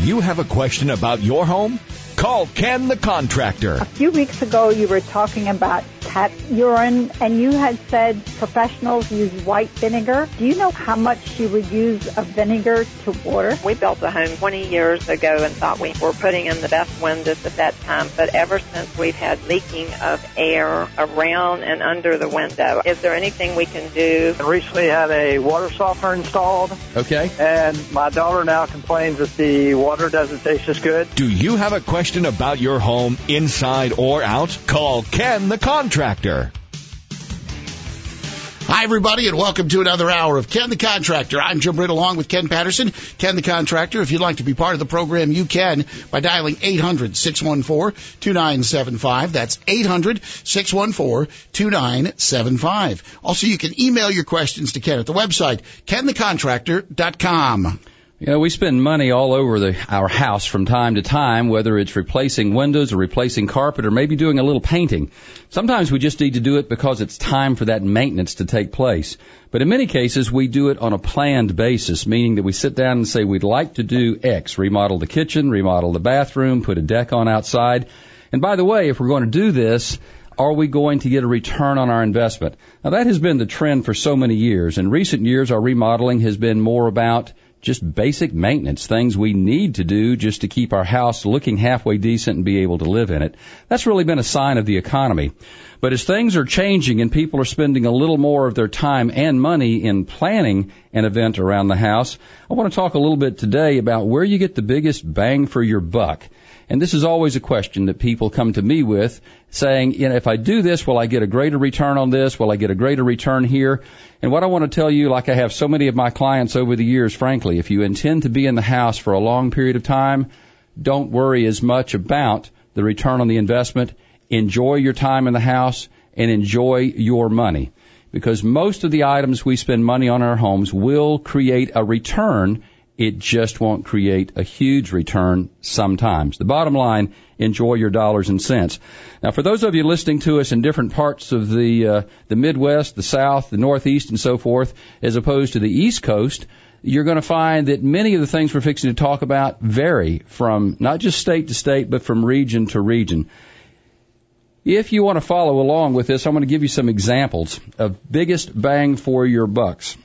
you have a question about your home? Call Ken the Contractor. A few weeks ago, you were talking about cat urine, and you had said professionals use white vinegar. Do you know how much you would use of vinegar to water? We built a home 20 years ago and thought we were putting in the best windows at that time, but ever since we've had leaking of air around and under the window. Is there anything we can do? I recently had a water softener installed. Okay. And my daughter now complains that the water doesn't taste as good. Do you have a question about your home, inside or out? Call Ken the Contractor. Hi, everybody, and welcome to another hour of Ken the Contractor. I'm Jim Britt along with Ken Patterson. Ken the Contractor, if you'd like to be part of the program, you can by dialing 800-614-2975. That's 800-614-2975. Also, you can email your questions to Ken at the website, kenthecontractor.com. You know, we spend money all over the, our house from time to time, whether it's replacing windows or replacing carpet or maybe doing a little painting. Sometimes we just need to do it because it's time for that maintenance to take place. But in many cases, we do it on a planned basis, meaning that we sit down and say we'd like to do X, remodel the kitchen, remodel the bathroom, put a deck on outside. And by the way, if we're going to do this, are we going to get a return on our investment? Now that has been the trend for so many years. In recent years, our remodeling has been more about just basic maintenance, things we need to do just to keep our house looking halfway decent and be able to live in it. That's really been a sign of the economy. But as things are changing and people are spending a little more of their time and money in planning an event around the house, I want to talk a little bit today about where you get the biggest bang for your buck. And this is always a question that people come to me with saying, you know, if I do this, will I get a greater return on this? Will I get a greater return here? And what I want to tell you, like I have so many of my clients over the years, frankly, if you intend to be in the house for a long period of time, don't worry as much about the return on the investment. Enjoy your time in the house and enjoy your money. Because most of the items we spend money on in our homes will create a return it just won't create a huge return sometimes. The bottom line, enjoy your dollars and cents. Now, for those of you listening to us in different parts of the uh, the Midwest, the South, the Northeast, and so forth, as opposed to the East Coast, you're going to find that many of the things we're fixing to talk about vary from not just state to state, but from region to region. If you want to follow along with this, I'm going to give you some examples of biggest bang for your bucks.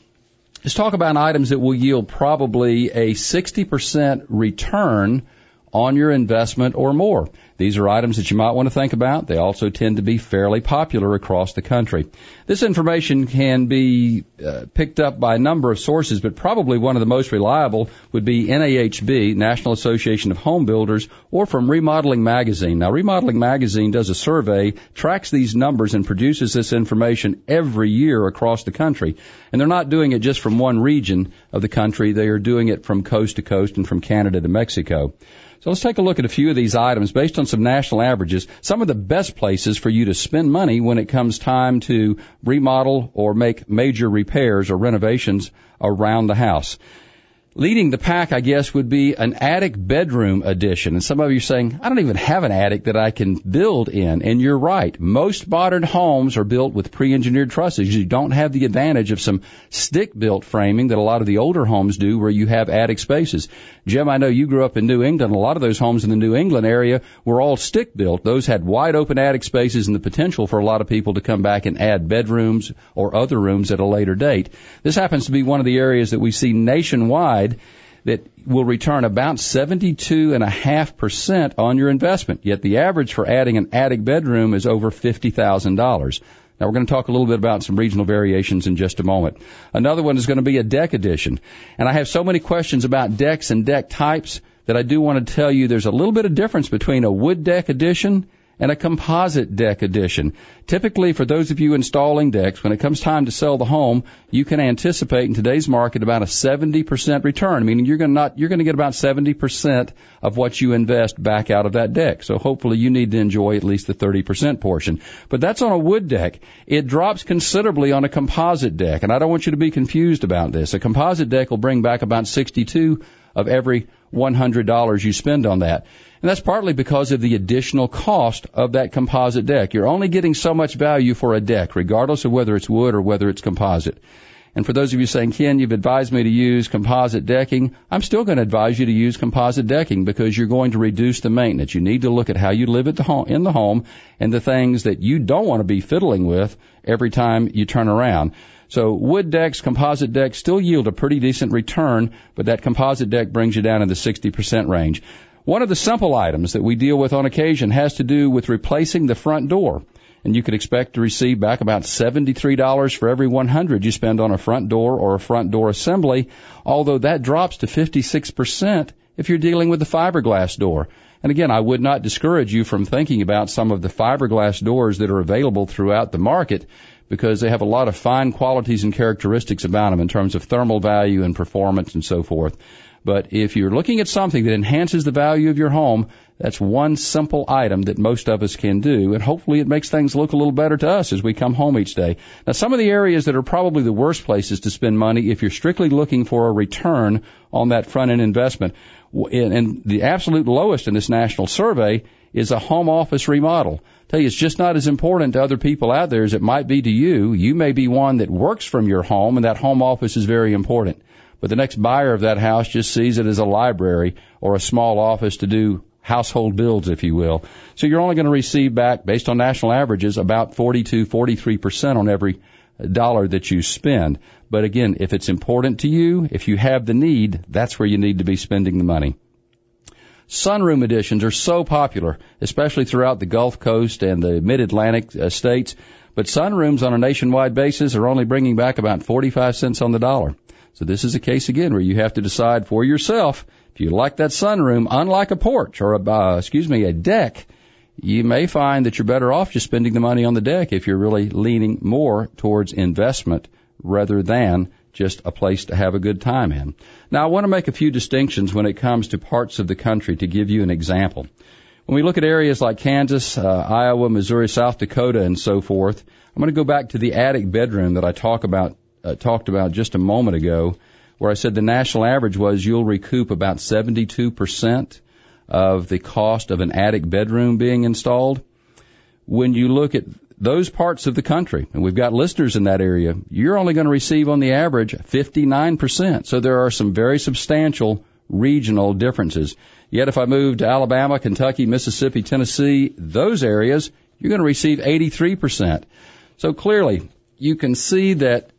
Let's talk about items that will yield probably a 60% return on your investment or more. These are items that you might want to think about. They also tend to be fairly popular across the country. This information can be uh, picked up by a number of sources, but probably one of the most reliable would be NAHB, National Association of Home Builders, or from Remodeling Magazine. Now, Remodeling Magazine does a survey, tracks these numbers, and produces this information every year across the country. And they're not doing it just from one region of the country. They are doing it from coast to coast and from Canada to Mexico. So let's take a look at a few of these items based on some national averages. Some of the best places for you to spend money when it comes time to remodel or make major repairs or renovations around the house. Leading the pack, I guess, would be an attic bedroom addition. And some of you are saying, I don't even have an attic that I can build in. And you're right. Most modern homes are built with pre-engineered trusses. You don't have the advantage of some stick-built framing that a lot of the older homes do where you have attic spaces. Jim, I know you grew up in New England. A lot of those homes in the New England area were all stick-built. Those had wide open attic spaces and the potential for a lot of people to come back and add bedrooms or other rooms at a later date. This happens to be one of the areas that we see nationwide that will return about 72.5% on your investment. Yet the average for adding an attic bedroom is over $50,000. Now we're going to talk a little bit about some regional variations in just a moment. Another one is going to be a deck addition. And I have so many questions about decks and deck types that I do want to tell you there's a little bit of difference between a wood deck addition and a composite deck addition. Typically, for those of you installing decks, when it comes time to sell the home, you can anticipate in today's market about a 70% return, meaning you're going to not, you're going to get about 70% of what you invest back out of that deck. So hopefully you need to enjoy at least the 30% portion. But that's on a wood deck. It drops considerably on a composite deck, and I don't want you to be confused about this. A composite deck will bring back about 62 of every $100 you spend on that. And that's partly because of the additional cost of that composite deck. You're only getting so much value for a deck, regardless of whether it's wood or whether it's composite. And for those of you saying, Ken, you've advised me to use composite decking, I'm still going to advise you to use composite decking because you're going to reduce the maintenance. You need to look at how you live at the home, in the home and the things that you don't want to be fiddling with every time you turn around. So wood decks, composite decks still yield a pretty decent return, but that composite deck brings you down in the 60% range. One of the simple items that we deal with on occasion has to do with replacing the front door and you could expect to receive back about $73 for every 100 you spend on a front door or a front door assembly, although that drops to 56% if you're dealing with a fiberglass door. And again, I would not discourage you from thinking about some of the fiberglass doors that are available throughout the market because they have a lot of fine qualities and characteristics about them in terms of thermal value and performance and so forth. But if you're looking at something that enhances the value of your home, that's one simple item that most of us can do, and hopefully it makes things look a little better to us as we come home each day. Now, some of the areas that are probably the worst places to spend money if you're strictly looking for a return on that front end investment, and the absolute lowest in this national survey is a home office remodel. I tell you, it's just not as important to other people out there as it might be to you. You may be one that works from your home, and that home office is very important. But the next buyer of that house just sees it as a library or a small office to do household bills, if you will. So you're only going to receive back, based on national averages, about 42, 43% on every dollar that you spend. But again, if it's important to you, if you have the need, that's where you need to be spending the money. Sunroom additions are so popular, especially throughout the Gulf Coast and the Mid-Atlantic uh, states. But sunrooms on a nationwide basis are only bringing back about 45 cents on the dollar. So this is a case again where you have to decide for yourself if you like that sunroom, unlike a porch or a, uh, excuse me, a deck, you may find that you're better off just spending the money on the deck if you're really leaning more towards investment rather than just a place to have a good time in. Now, I want to make a few distinctions when it comes to parts of the country to give you an example. When we look at areas like Kansas, uh, Iowa, Missouri, South Dakota, and so forth, I'm going to go back to the attic bedroom that I talk about, uh, talked about just a moment ago where I said the national average was you'll recoup about 72% of the cost of an attic bedroom being installed. When you look at those parts of the country, and we've got listeners in that area, you're only going to receive on the average 59%. So there are some very substantial regional differences. Yet if I move to Alabama, Kentucky, Mississippi, Tennessee, those areas, you're going to receive 83%. So clearly, you can see that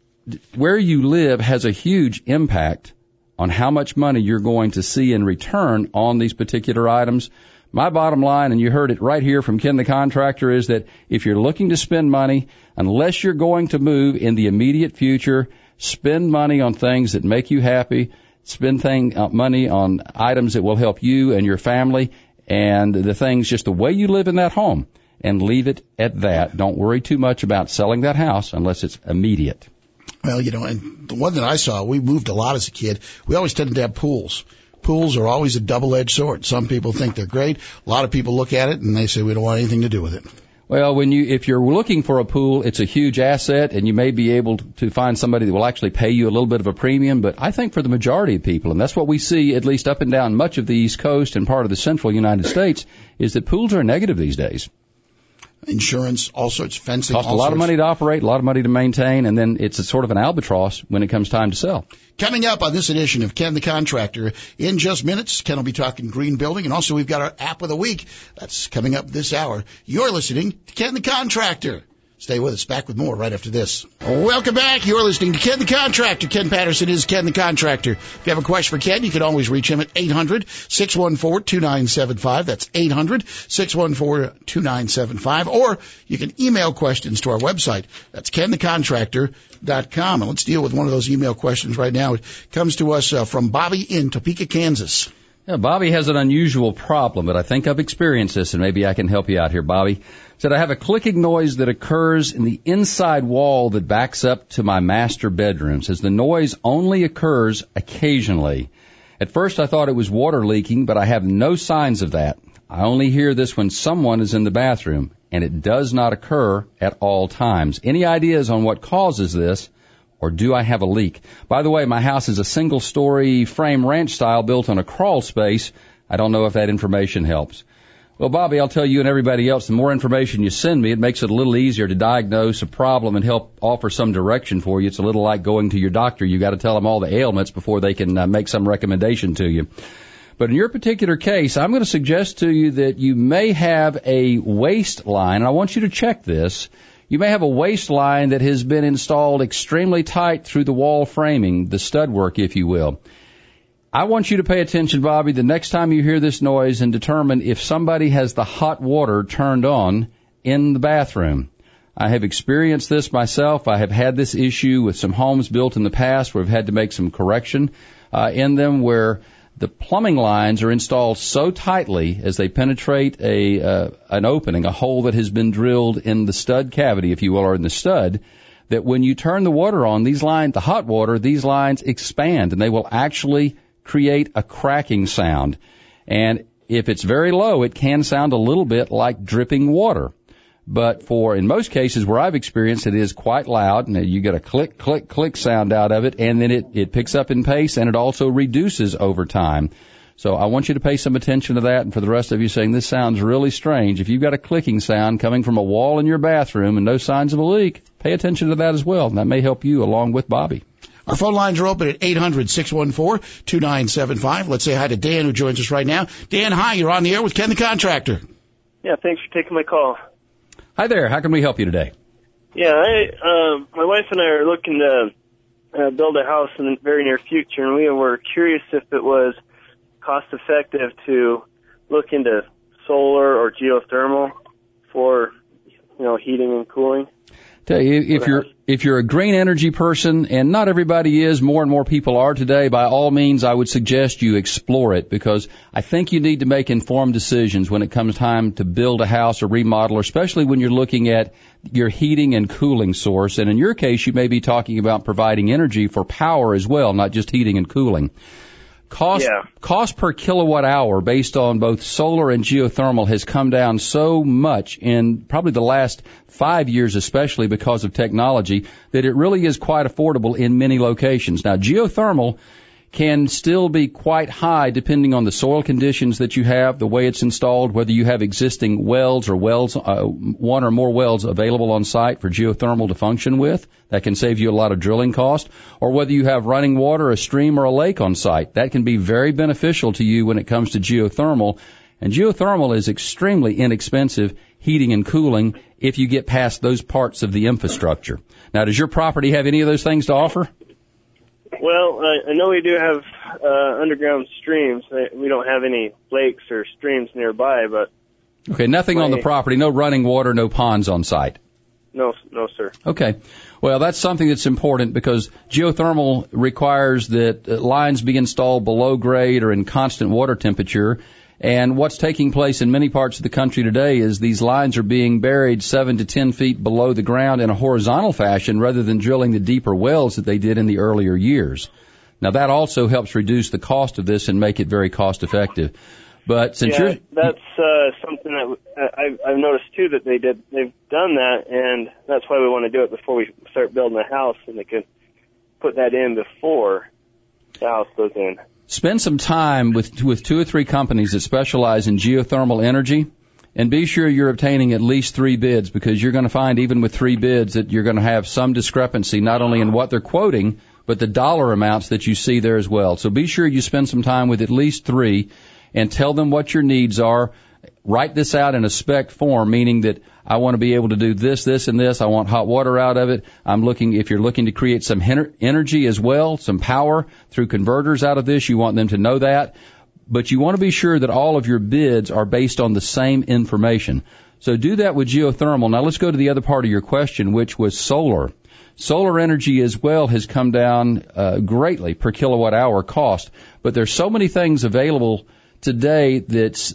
where you live has a huge impact on how much money you're going to see in return on these particular items. My bottom line, and you heard it right here from Ken the contractor, is that if you're looking to spend money, unless you're going to move in the immediate future, spend money on things that make you happy, spend thing, uh, money on items that will help you and your family, and the things just the way you live in that home, and leave it at that. Don't worry too much about selling that house unless it's immediate. Well, you know, and the one that I saw, we moved a lot as a kid. We always tended to have pools. Pools are always a double-edged sword. Some people think they're great. A lot of people look at it and they say we don't want anything to do with it. Well, when you, if you're looking for a pool, it's a huge asset and you may be able to find somebody that will actually pay you a little bit of a premium. But I think for the majority of people, and that's what we see at least up and down much of the East Coast and part of the central United States, is that pools are negative these days insurance, all sorts, fencing. Cost a lot sorts. of money to operate, a lot of money to maintain, and then it's a sort of an albatross when it comes time to sell. Coming up on this edition of Ken the Contractor, in just minutes, Ken will be talking green building, and also we've got our app of the week. That's coming up this hour. You're listening to Ken the Contractor. Stay with us. Back with more right after this. Welcome back. You're listening to Ken the Contractor. Ken Patterson is Ken the Contractor. If you have a question for Ken, you can always reach him at 800-614-2975. That's 800-614-2975. Or you can email questions to our website. That's kenthecontractor.com. And let's deal with one of those email questions right now. It comes to us uh, from Bobby in Topeka, Kansas. Yeah, Bobby has an unusual problem, but I think I've experienced this, and maybe I can help you out here, Bobby. Said I have a clicking noise that occurs in the inside wall that backs up to my master bedroom. Says the noise only occurs occasionally. At first I thought it was water leaking, but I have no signs of that. I only hear this when someone is in the bathroom, and it does not occur at all times. Any ideas on what causes this? Or do I have a leak? By the way, my house is a single story frame ranch style built on a crawl space. I don't know if that information helps. Well, Bobby, I'll tell you and everybody else, the more information you send me, it makes it a little easier to diagnose a problem and help offer some direction for you. It's a little like going to your doctor. You got to tell them all the ailments before they can uh, make some recommendation to you. But in your particular case, I'm going to suggest to you that you may have a waste line, and I want you to check this. You may have a waste line that has been installed extremely tight through the wall framing, the stud work, if you will. I want you to pay attention, Bobby, the next time you hear this noise and determine if somebody has the hot water turned on in the bathroom. I have experienced this myself. I have had this issue with some homes built in the past where I've had to make some correction uh, in them where the plumbing lines are installed so tightly as they penetrate a uh, an opening, a hole that has been drilled in the stud cavity, if you will, or in the stud, that when you turn the water on, these lines, the hot water, these lines expand and they will actually create a cracking sound. And if it's very low, it can sound a little bit like dripping water. But for, in most cases where I've experienced it is quite loud and you get a click, click, click sound out of it and then it, it picks up in pace and it also reduces over time. So I want you to pay some attention to that and for the rest of you saying this sounds really strange, if you've got a clicking sound coming from a wall in your bathroom and no signs of a leak, pay attention to that as well. And that may help you along with Bobby. Our phone lines are open at 800-614-2975. Let's say hi to Dan who joins us right now. Dan, hi, you're on the air with Ken the Contractor. Yeah, thanks for taking my call. Hi there. How can we help you today? Yeah, I, uh, my wife and I are looking to uh, build a house in the very near future, and we were curious if it was cost effective to look into solar or geothermal for, you know, heating and cooling. Tell you, if you're if you're a green energy person, and not everybody is, more and more people are today. By all means, I would suggest you explore it because I think you need to make informed decisions when it comes time to build a house or remodel, especially when you're looking at your heating and cooling source. And in your case, you may be talking about providing energy for power as well, not just heating and cooling. Cost Yeah. cost per kilowatt hour based on both solar and geothermal has come down so much in probably the last five years, especially because of technology, that it really is quite affordable in many locations. Now, geothermal can still be quite high depending on the soil conditions that you have, the way it's installed, whether you have existing wells or wells, uh, one or more wells available on site for geothermal to function with. That can save you a lot of drilling cost. Or whether you have running water, a stream, or a lake on site. That can be very beneficial to you when it comes to geothermal. And geothermal is extremely inexpensive heating and cooling if you get past those parts of the infrastructure. Now, does your property have any of those things to offer? Well, I, I know we do have uh, underground streams. Uh, We don't have any lakes or streams nearby, but Okay, nothing on the property, no running water, no ponds on site. no, no, sir. Okay. Well, that's something that's important because geothermal requires that uh, lines be installed below grade or in constant water temperature. And what's taking place in many parts of the country today is these lines are being buried seven to ten feet below the ground in a horizontal fashion rather than drilling the deeper wells that they did in the earlier years. Now that also helps reduce the cost of this and make it very cost effective. But since yeah, you're that's uh, something that uh, I've, I've noticed too that they did. They've done that, and that's why we want to do it before we start building a house, and they can put that in before the house goes in. Spend some time with with two or three companies that specialize in geothermal energy and be sure you're obtaining at least three bids because you're going to find even with three bids that you're going to have some discrepancy not only in what they're quoting but the dollar amounts that you see there as well. So be sure you spend some time with at least three and tell them what your needs are. Write this out in a spec form, meaning that I want to be able to do this, this, and this. I want hot water out of it. I'm looking, if you're looking to create some energy as well, some power through converters out of this, you want them to know that. But you want to be sure that all of your bids are based on the same information. So do that with geothermal. Now let's go to the other part of your question, which was solar. Solar energy as well has come down uh, greatly per kilowatt hour cost, but there's so many things available today that's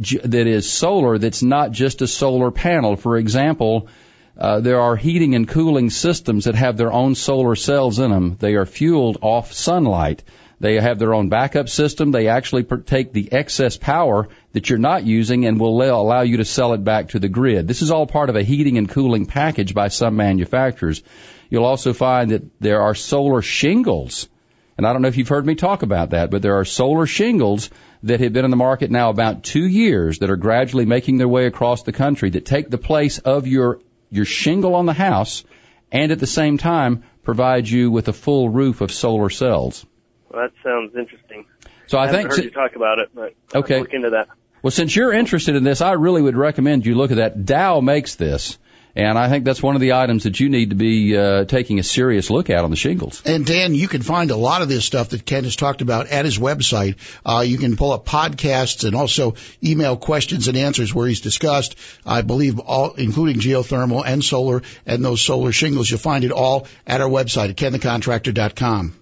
that is solar that's not just a solar panel. For example, uh, there are heating and cooling systems that have their own solar cells in them. They are fueled off sunlight. They have their own backup system. They actually take the excess power that you're not using and will allow allow you to sell it back to the grid. This is all part of a heating and cooling package by some manufacturers. You'll also find that there are solar shingles. And I don't know if you've heard me talk about that, but there are solar shingles that have been in the market now about two years that are gradually making their way across the country that take the place of your, your shingle on the house and at the same time provide you with a full roof of solar cells. Well, that sounds interesting. So I, I think heard you talk about it, but Okay. I'll look into that. Well, since you're interested in this, I really would recommend you look at that. Dow makes this, and I think that's one of the items that you need to be uh, taking a serious look at on the shingles. And Dan, you can find a lot of this stuff that Ken has talked about at his website. Uh, you can pull up podcasts and also email questions and answers where he's discussed, I believe, all, including geothermal and solar and those solar shingles. You'll find it all at our website at kenthecontractor.com.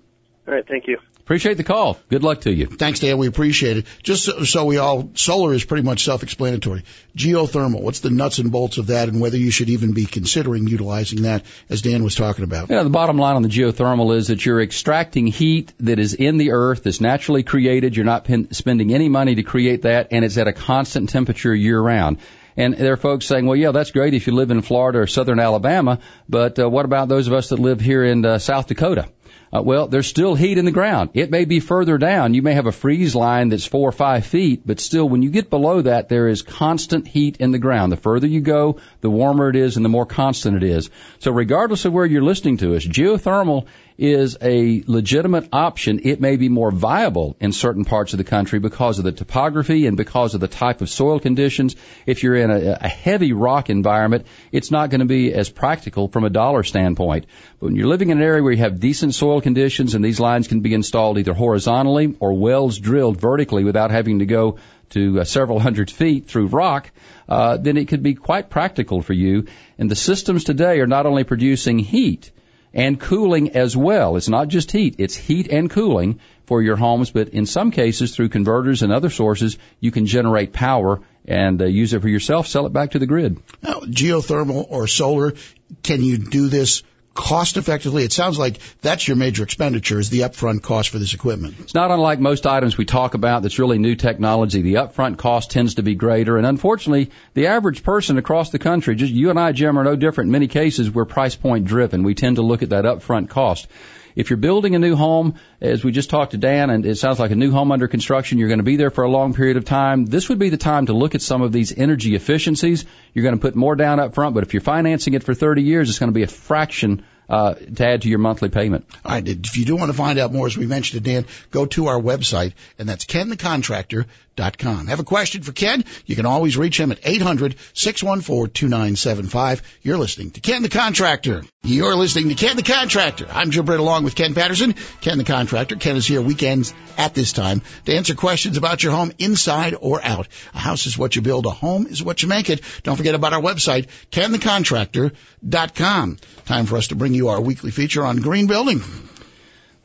All right, thank you. Appreciate the call. Good luck to you. Thanks, Dan. We appreciate it. Just so, so we all, solar is pretty much self-explanatory. Geothermal, what's the nuts and bolts of that and whether you should even be considering utilizing that as Dan was talking about. You know, the bottom line on the geothermal is that you're extracting heat that is in the earth, that's naturally created. You're not pin- spending any money to create that, and it's at a constant temperature year round. And there are folks saying, well, yeah, that's great if you live in Florida or southern Alabama, but uh, what about those of us that live here in uh, South Dakota? Uh, well, there's still heat in the ground. It may be further down. You may have a freeze line that's four or five feet, but still, when you get below that, there is constant heat in the ground. The further you go, the warmer it is and the more constant it is. So regardless of where you're listening to us, geothermal is a legitimate option. It may be more viable in certain parts of the country because of the topography and because of the type of soil conditions. If you're in a, a heavy rock environment, it's not going to be as practical from a dollar standpoint. But when you're living in an area where you have decent soil conditions and these lines can be installed either horizontally or wells drilled vertically without having to go to uh, several hundred feet through rock, uh, then it could be quite practical for you. And the systems today are not only producing heat, and cooling as well. It's not just heat, it's heat and cooling for your homes, but in some cases through converters and other sources, you can generate power and uh, use it for yourself, sell it back to the grid. Now, geothermal or solar, can you do this cost effectively? It sounds like that's your major expenditure is the upfront cost for this equipment. It's not unlike most items we talk about that's really new technology. The upfront cost tends to be greater, and unfortunately, the average person across the country, just you and I, Jim, are no different. In many cases, we're price point driven. We tend to look at that upfront cost. If you're building a new home, as we just talked to Dan, and it sounds like a new home under construction, you're going to be there for a long period of time. This would be the time to look at some of these energy efficiencies. You're going to put more down up front, but if you're financing it for 30 years, it's going to be a fraction uh, to add to your monthly payment. If you do want to find out more, as we mentioned to Dan, go to our website, and that's kenthecontractor.com. Have a question for Ken? You can always reach him at 800-614-2975. You're listening to Ken the Contractor. You're listening to Ken the Contractor. I'm Jim Britt along with Ken Patterson, Ken the Contractor. Ken is here weekends at this time to answer questions about your home inside or out. A house is what you build. A home is what you make it. Don't forget about our website, kenthecontractor.com. Time for us to bring you our weekly feature on green building.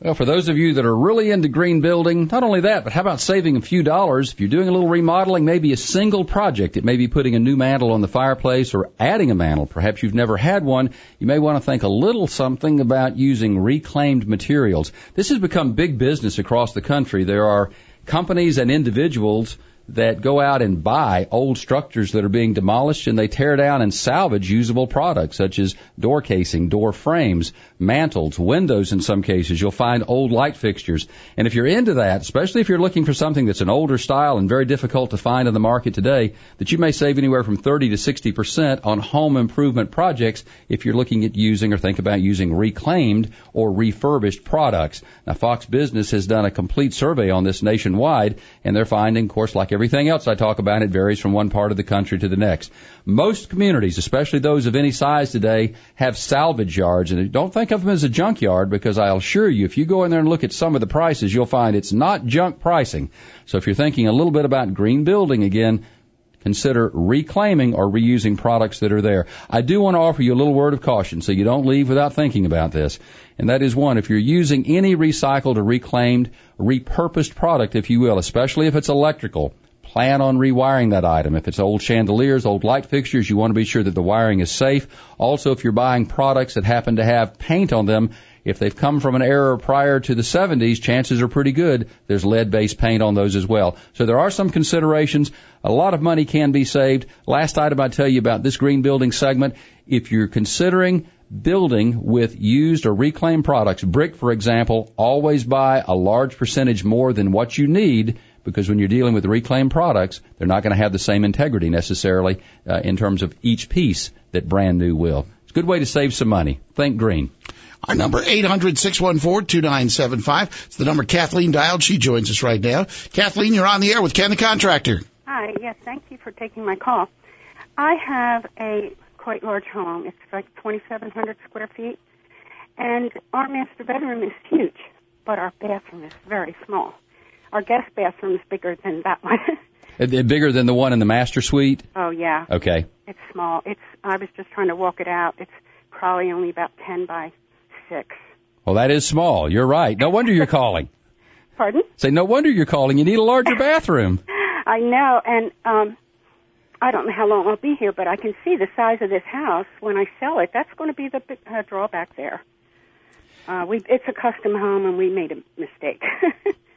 Well, for those of you that are really into green building, not only that, but how about saving a few dollars? If you're doing a little remodeling, maybe a single project, it may be putting a new mantle on the fireplace or adding a mantle. Perhaps you've never had one. You may want to think a little something about using reclaimed materials. This has become big business across the country. There are companies and individuals that go out and buy old structures that are being demolished and they tear down and salvage usable products such as door casing, door frames, mantles, windows in some cases. You'll find old light fixtures. And if you're into that, especially if you're looking for something that's an older style and very difficult to find in the market today, that you may save anywhere from 30 to 60% on home improvement projects if you're looking at using or think about using reclaimed or refurbished products. Now Fox Business has done a complete survey on this nationwide and they're finding, of course, like everything else I talk about, it varies from one part of the country to the next. Most communities, especially those of any size today, have salvage yards, and don't think of them as a junkyard because I'll assure you, if you go in there and look at some of the prices, you'll find it's not junk pricing. So if you're thinking a little bit about green building again, consider reclaiming or reusing products that are there. I do want to offer you a little word of caution so you don't leave without thinking about this. And that is one, if you're using any recycled or reclaimed, repurposed product, if you will, especially if it's electrical, plan on rewiring that item. If it's old chandeliers, old light fixtures, you want to be sure that the wiring is safe. Also, if you're buying products that happen to have paint on them, if they've come from an era prior to the 70s, chances are pretty good there's lead-based paint on those as well. So there are some considerations. A lot of money can be saved. Last item I tell you about this green building segment, if you're considering building with used or reclaimed products. Brick, for example, always buy a large percentage more than what you need because when you're dealing with reclaimed products, they're not going to have the same integrity necessarily uh, in terms of each piece that brand new will. It's a good way to save some money. Think green. Our number, 800-614-2975. It's the number Kathleen dialed. She joins us right now. Kathleen, you're on the air with Ken the Contractor. Hi, yes, thank you for taking my call. I have a quite large home. It's like 2,700 square feet. And our master bedroom is huge, but our bathroom is very small. Our guest bathroom is bigger than that one. Uh, bigger than the one in the master suite? oh yeah. Okay. It's small. It's I was just trying to walk it out. It's probably only about 10 by 6. Well, that is small. You're right. No wonder you're calling. Pardon? Say, no wonder you're calling. You need a larger bathroom. I know, and um, I don't know how long I'll be here, but I can see the size of this house when I sell it. That's going to be the uh, drawback there. Uh, we it's a custom home, and we made a mistake.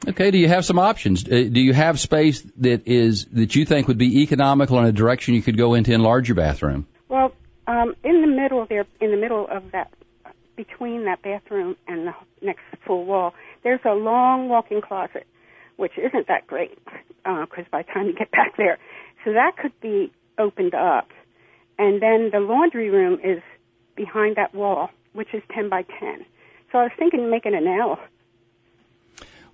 Okay, do you have some options? Uh, do you have space that is that you think would be economical in a direction you could go into enlarge your bathroom? well, um, in the middle there, in the middle of that, between that bathroom and the next full wall, there's a long walk-in closet, which isn't that great because by the time you get back there, so that could be opened up, and then the laundry room is behind that wall, which is 10 by 10. So I was thinking of making it now.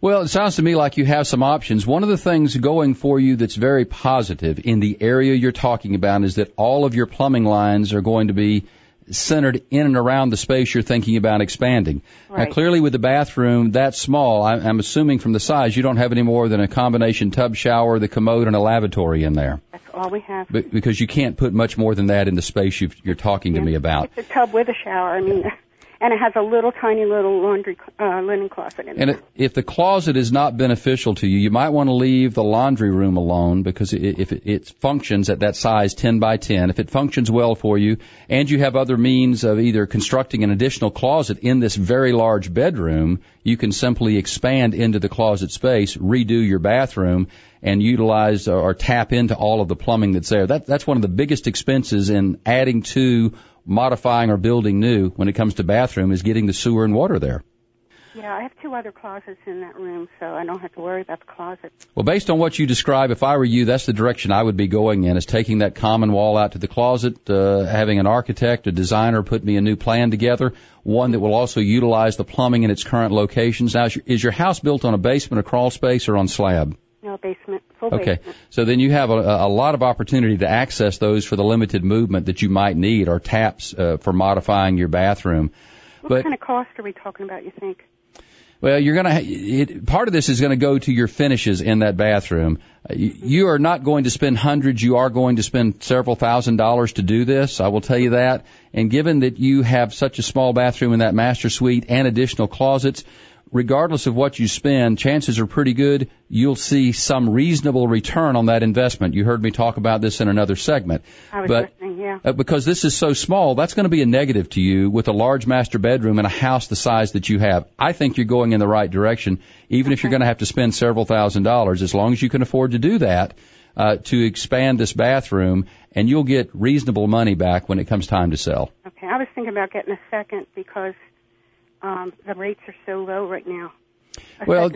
Well, it sounds to me like you have some options. One of the things going for you that's very positive in the area you're talking about is that all of your plumbing lines are going to be centered in and around the space you're thinking about expanding. Right. Now, clearly with the bathroom that small, I- I'm assuming from the size, you don't have any more than a combination tub shower, the commode, and a lavatory in there. That's all we have. Be- Because you can't put much more than that in the space you've, you're talking to me about. It's a tub with a shower. I mean, and it has a little tiny little laundry uh, linen closet in it. And it, if the closet is not beneficial to you, you might want to leave the laundry room alone because i if it, it functions at that size 10 by 10, if it functions well for you and you have other means of either constructing an additional closet in this very large bedroom, you can simply expand into the closet space, redo your bathroom, and utilize or, or tap into all of the plumbing that's there. That, that's one of the biggest expenses in adding to, modifying, or building new when it comes to bathroom is getting the sewer and water there. Yeah, I have two other closets in that room, so I don't have to worry about the closet. Well, based on what you describe, if I were you, that's the direction I would be going in, is taking that common wall out to the closet, uh, having an architect, a designer put me a new plan together, one that will also utilize the plumbing in its current locations. Now, is your, is your house built on a basement, a crawl space, or on slab? No basement, full Okay, basement. so then you have a, a lot of opportunity to access those for the limited movement that you might need, or taps uh, for modifying your bathroom. What but- kind of cost are we talking about? You think? Well, you're going to, it, part of this is going to go to your finishes in that bathroom. Uh, You you are not going to spend hundreds, you are going to spend several thousand dollars to do this, I will tell you that. And given that you have such a small bathroom in that master suite and additional closets, regardless of what you spend, chances are pretty good you'll see some reasonable return on that investment. You heard me talk about this in another segment. I was but listening. Yeah. uh, because this is so small, that's going to be a negative to you with a large master bedroom and a house the size that you have. I think you're going in the right direction, even if you're going to have to spend several thousand dollars, as long as you can afford to do that, uh, to expand this bathroom, and you'll get reasonable money back when it comes time to sell. Okay. I was thinking about getting a second because um, the rates are so low right now. Well,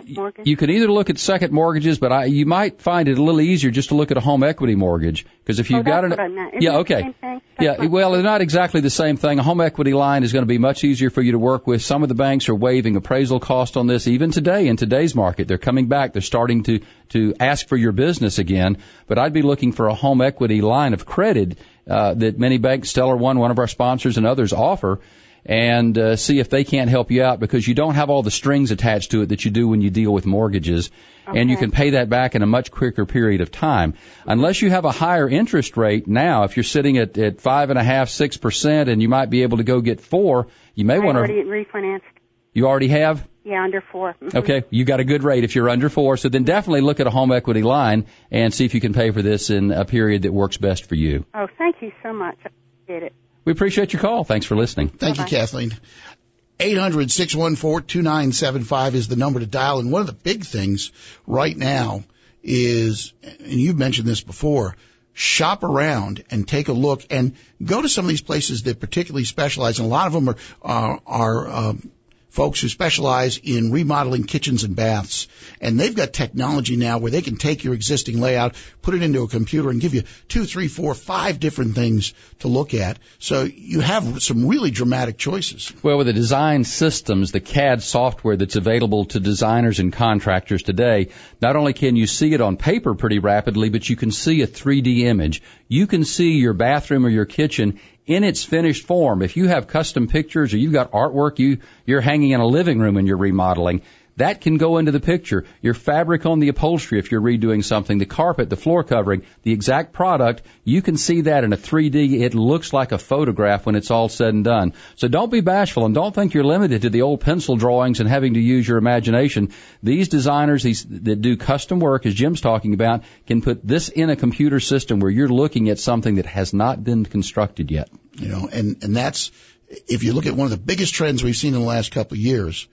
you can either look at second mortgages, but I, you might find it a little easier just to look at a home equity mortgage because if you've oh, got an what I meant. Isn't yeah, okay. Same thing? That's Yeah, well, they're not exactly the same thing. A home equity line is going to be much easier for you to work with. Some of the banks are waiving appraisal cost on this even today in today's market. They're coming back. They're starting to to ask for your business again. But I'd be looking for a home equity line of credit uh, that many banks, StellarOne, one of our sponsors, and others offer. And uh, see if they can't help you out because you don't have all the strings attached to it that you do when you deal with mortgages, and you can pay that back in a much quicker period of time. Unless you have a higher interest rate now, if you're sitting at, at five and a half, six percent, and you might be able to go get four, you may want already to. refinanced. You already have. Yeah, under 4 Mhm. Okay, you got a good rate if you're under four. So then definitely look at a home equity line and see if you can pay for this in a period that works best for you. Oh, thank you so much. I appreciate it. We appreciate your call. Thanks for listening. Thank you, Bye-bye. Kathleen. 800-614-2975 is the number to dial. And one of the big things right now is, and you've mentioned this before, shop around and take a look and go to some of these places that particularly specialize. And a lot of them are, are, are um, folks who specialize in remodeling kitchens and baths. And they've got technology now where they can take your existing layout, put it into a computer and give you two, three, four, five different things to look at. So you have some really dramatic choices. Well, with the design systems, the CAD software that's available to designers and contractors today, not only can you see it on paper pretty rapidly, but you can see a 3D image. You can see your bathroom or your kitchen in its finished form. If you have custom pictures or you've got artwork you, you're hanging in a living room and you're remodeling, that can go into the picture. Your fabric on the upholstery, if you're redoing something, the carpet, the floor covering, the exact product, you can see that in a 3D. It looks like a photograph when it's all said and done. So don't be bashful and don't think you're limited to the old pencil drawings and having to use your imagination. These designers these, that do custom work, as Jim's talking about, can put this in a computer system where you're looking at something that has not been constructed yet. You know, and, and that's, if you look at one of the biggest trends we've seen in the last couple of years,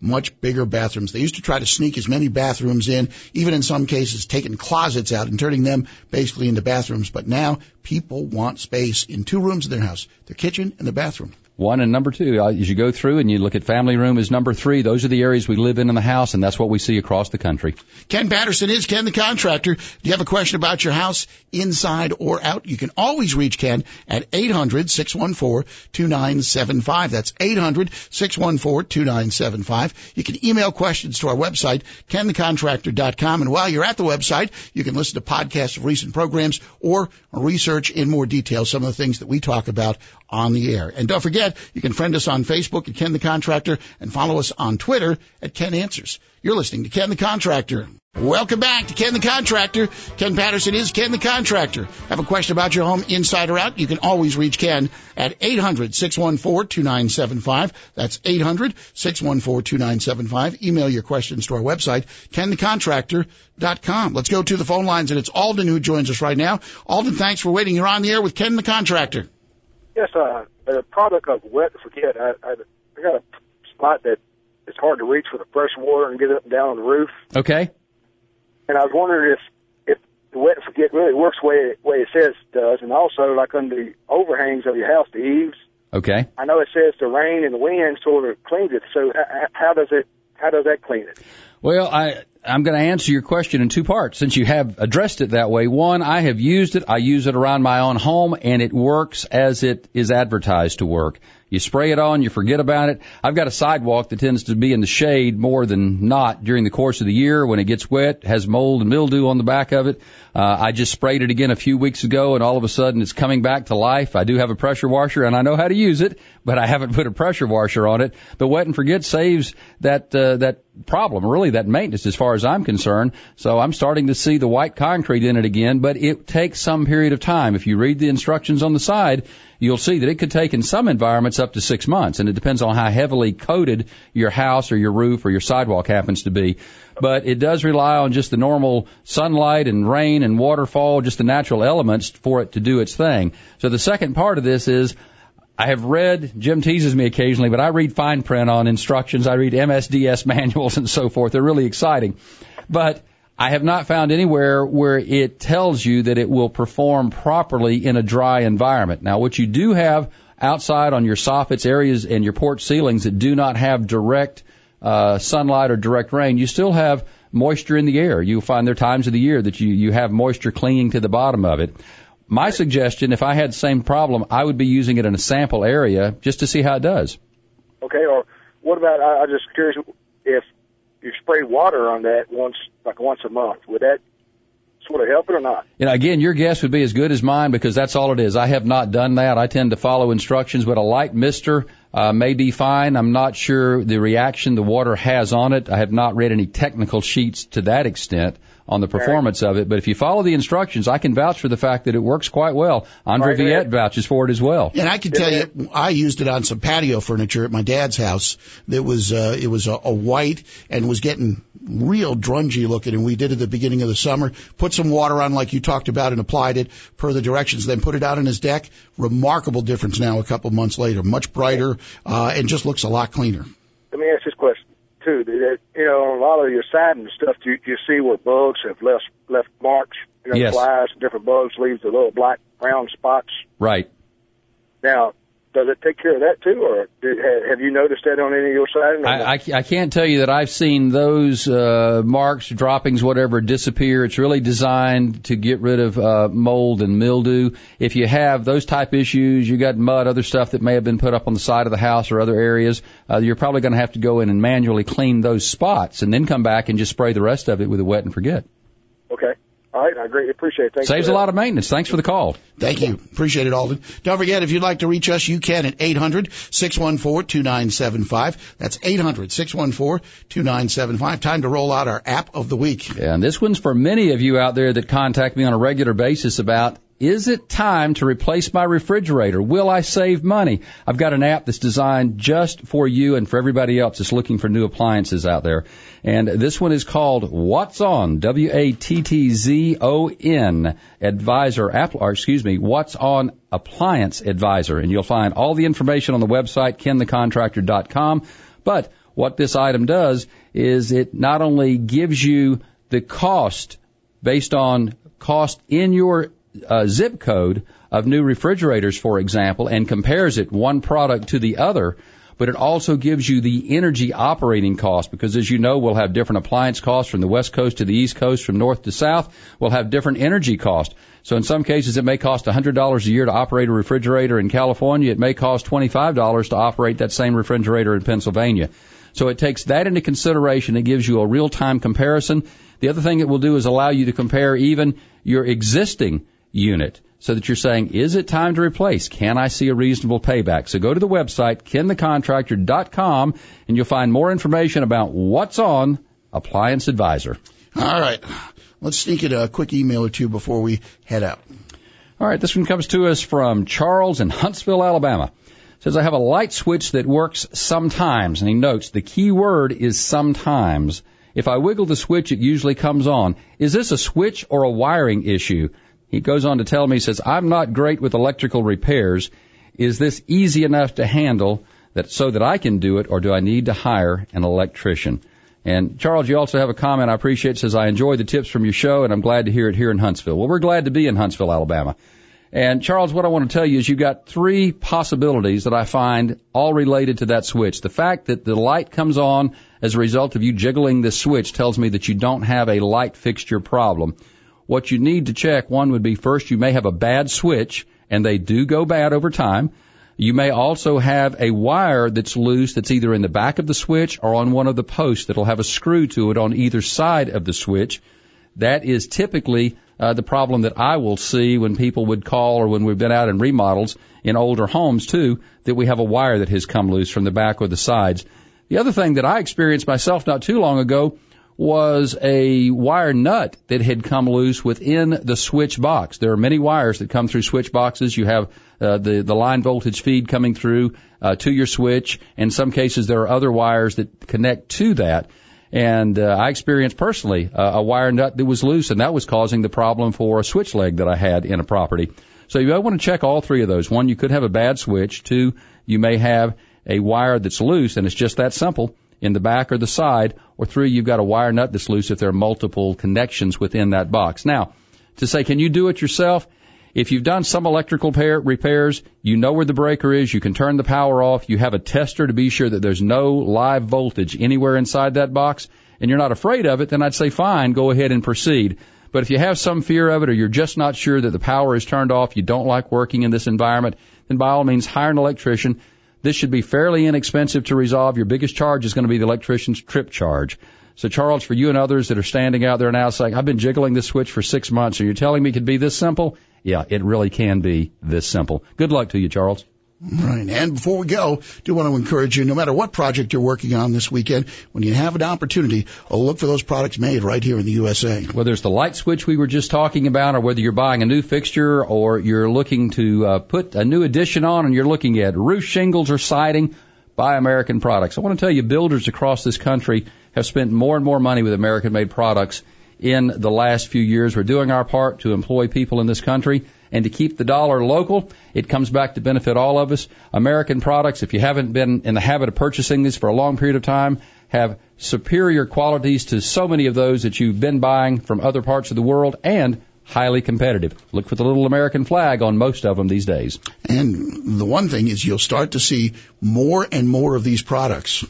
much bigger bathrooms. They used to try to sneak as many bathrooms in, even in some cases taking closets out and turning them basically into bathrooms. But now people want space in two rooms in their house, their kitchen and their bathroom. One and number two, uh, as you go through and you look at family room as number three, those are the areas we live in in the house, and that's what we see across the country. Ken Patterson is Ken the contractor. Do you have a question about your house, inside or out? You can always reach Ken at 800-614-2975. That's 800-614-2975. You can email questions to our website, kenthecontractor.com. And while you're at the website, you can listen to podcasts of recent programs or research in more detail some of the things that we talk about on the air. And don't forget, you can friend us on Facebook at Ken the Contractor and follow us on Twitter at Ken Answers. You're listening to Ken the Contractor. Welcome back to Ken the Contractor. Ken Patterson is Ken the Contractor. Have a question about your home inside or out? You can always reach Ken at 800-614-2975. That's 800-614-2975. Email your questions to our website, kenthecontractor.com. Let's go to the phone lines and it's Alden who joins us right now. Alden, thanks for waiting. You're on the air with Ken the Contractor. Yes, uh, a product of wet and forget. I, I, I got a spot that it's hard to reach for the fresh water and get up and down on the roof. Okay. And I was wondering if if the wet and forget really works the way way it says it does, and also like on the overhangs of your house, the eaves. Okay. I know it says the rain and the wind sort of cleans it. So h- how does it how does that clean it? Well, I I'm going to answer your question in two parts since you have addressed it that way. One, I have used it. I use it around my own home and it works as it is advertised to work. You spray it on, you forget about it. I've got a sidewalk that tends to be in the shade more than not during the course of the year. When it gets wet, has mold and mildew on the back of it. Uh, I just sprayed it again a few weeks ago and all of a sudden it's coming back to life. I do have a pressure washer and I know how to use it, but I haven't put a pressure washer on it. The wet and forget saves that, uh, that problem, really that maintenance as far as I'm concerned. So I'm starting to see the white concrete in it again, but it takes some period of time. If you read the instructions on the side, you'll see that it could take in some environments up to six months, and it depends on how heavily coated your house or your roof or your sidewalk happens to be. But it does rely on just the normal sunlight and rain and waterfall, just the natural elements for it to do its thing. So the second part of this is I have read, Jim teases me occasionally, but I read fine print on instructions. I read MSDS manuals and so forth. They're really exciting. But I have not found anywhere where it tells you that it will perform properly in a dry environment. Now, what you do have outside on your soffits areas and your porch ceilings that do not have direct uh, sunlight or direct rain, you still have moisture in the air. You'll find there are times of the year that you, you have moisture clinging to the bottom of it. My suggestion, if I had the same problem, I would be using it in a sample area just to see how it does. Okay, or what about? I, I'm just curious if you spray water on that once, like once a month, would that sort of help it or not? You know, again, your guess would be as good as mine because that's all it is. I have not done that. I tend to follow instructions, but a light mister uh, may be fine. I'm not sure the reaction the water has on it. I have not read any technical sheets to that extent on the performance of it. But if you follow the instructions, I can vouch for the fact that it works quite well. Andre Right, Viette vouches for it as well. And I can tell you, I used it on some patio furniture at my dad's house. That was uh, it was a, a white and was getting real drungy looking. And we did it at the beginning of the summer. Put some water on, like you talked about, and applied it per the directions. Then put it out on his deck. Remarkable difference now. A couple months later, much brighter uh, and just looks a lot cleaner. Let me ask this question too. That, you know, on a lot of your siding stuff, you you see where bugs have left left marks. You know, Yes. flies, different bugs leaves the little black brown spots. Right. Now, does it take care of that too, or did, ha- have you noticed that on any of your siding? I. I, I can't tell you that I've seen those uh, marks, droppings, whatever, disappear. It's really designed to get rid of uh, mold and mildew. If you have those type issues, you got mud, other stuff that may have been put up on the side of the house or other areas, uh, you're probably going to have to go in and manually clean those spots, and then come back and just spray the rest of it with a wet and forget. Okay. All right. I greatly appreciate it. Thanks Saves a lot of maintenance. Thanks for the call. Thank you. Appreciate it, Alden. Don't forget, if you'd like to reach us, you can at 800-614-2975. That's 800-614-2975. Time to roll out our app of the week. Yeah, And this one's for many of you out there that contact me on a regular basis about is it time to replace my refrigerator? Will I save money? I've got an app that's designed just for you and for everybody else that's looking for new appliances out there. And this one is called WattzOn, W-A-T-T-Z-O-N Advisor, or excuse me, WattzOn Appliance Advisor. And you'll find all the information on the website, kenthecontractor.com. But what this item does is it not only gives you the cost based on cost in your uh, zip code of new refrigerators, for example, and compares it one product to the other, but it also gives you the energy operating cost because as you know, we'll have different appliance costs from the west coast to the east coast, from north to south. We'll have different energy costs. So in some cases, it may cost $100 a year to operate a refrigerator in California. It may cost $25 to operate that same refrigerator in Pennsylvania. So it takes that into consideration. It gives you a real-time comparison. The other thing it will do is allow you to compare even your existing unit so that you're saying, is it time to replace? Can I see a reasonable payback? So go to the website, kenthecontractor.com, and you'll find more information about WattzOn Appliance Advisor. All right. Let's sneak in a quick email or two before we head out. All right, this one comes to us from Charles in Huntsville, Alabama. says I have a light switch that works sometimes, and he notes the key word is sometimes. If I wiggle the switch, it usually comes on. Is this a switch or a wiring issue? He goes on to tell me, he says, I'm not great with electrical repairs. Is this easy enough to handle that so that I can do it, or do I need to hire an electrician? And Charles, you also have a comment I appreciate. It says, I enjoy the tips from your show, and I'm glad to hear it here in Huntsville. Well, we're glad to be in Huntsville, Alabama. And Charles, what I want to tell you is you've got three possibilities that I find all related to that switch. The fact that the light comes on as a result of you jiggling this switch tells me that you don't have a light fixture problem. What you need to check, one would be first, you may have a bad switch, and they do go bad over time. You may also have a wire that's loose that's either in the back of the switch or on one of the posts that'll have a screw to it on either side of the switch. That is typically uh, the problem that I will see when people would call or when we've been out in remodels in older homes too, that we have a wire that has come loose from the back or the sides. The other thing that I experienced myself not too long ago was a wire nut that had come loose within the switch box. There are many wires that come through switch boxes. You have uh, the the line voltage feed coming through uh, to your switch. In some cases, there are other wires that connect to that. And uh, I experienced personally uh, a wire nut that was loose, and that was causing the problem for a switch leg that I had in a property. So you want to check all three of those. One, you could have a bad switch. Two, you may have a wire that's loose, and it's just that simple in the back or the side. Or three, you've got a wire nut that's loose if there are multiple connections within that box. Now, to say, can you do it yourself? If you've done some electrical pair, repairs, you know where the breaker is, you can turn the power off, you have a tester to be sure that there's no live voltage anywhere inside that box, and you're not afraid of it, then I'd say fine, go ahead and proceed. But if you have some fear of it or you're just not sure that the power is turned off, you don't like working in this environment, then by all means hire an electrician. This should be fairly inexpensive to resolve. Your biggest charge is going to be the electrician's trip charge. So Charles, for you and others that are standing out there now saying, I've been jiggling this switch for six months, are you telling me it could be this simple? Yeah, it really can be this simple. Good luck to you, Charles. Right. And before we go, do want to encourage you, no matter what project you're working on this weekend, when you have an opportunity, look for those products made right here in the USA. Whether it's the light switch we were just talking about, or whether you're buying a new fixture, or you're looking to uh, put a new addition on, and you're looking at roof shingles or siding, buy American products. I want to tell you, builders across this country have spent more and more money with American-made products in the last few years. We're doing our part to employ people in this country and to keep the dollar local. It comes back to benefit all of us. American products, if you haven't been in the habit of purchasing these for a long period of time, have superior qualities to so many of those that you've been buying from other parts of the world and highly competitive. Look for the little American flag on most of them these days. And the one thing is you'll start to see more and more of these products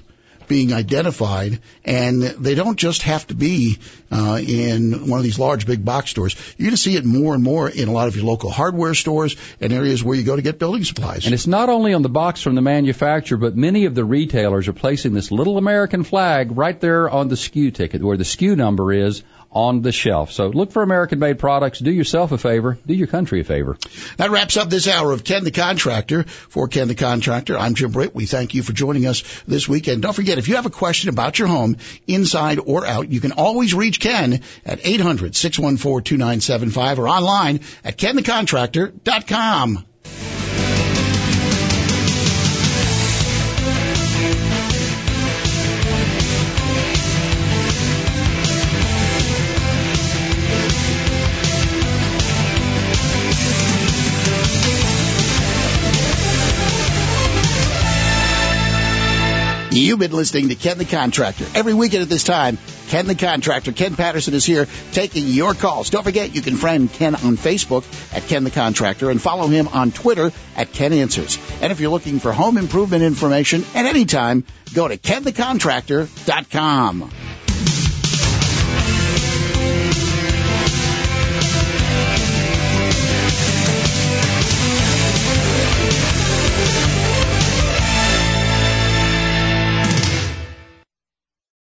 being identified, and they don't just have to be uh, in one of these large big box stores. You're going to see it more and more in a lot of your local hardware stores and areas where you go to get building supplies. And it's not only on the box from the manufacturer, but many of the retailers are placing this little American flag right there on the SKU ticket, where the SKU number is on the shelf. So look for American made products. Do yourself a favor. Do your country a favor. That wraps up this hour of Ken the Contractor. For Ken the Contractor, I'm Jim Britt. We thank you for joining us this weekend. Don't forget, if you have a question about your home, inside or out, you can always reach Ken at 800-614-2975 or online at kenthecontractor.com. You've been listening to Ken the Contractor. Every weekend at this time, Ken the Contractor, Ken Patterson is here taking your calls. Don't forget, you can friend Ken on Facebook at Ken the Contractor and follow him on Twitter at Ken Answers. And if you're looking for home improvement information at any time, go to KenTheContractor.com.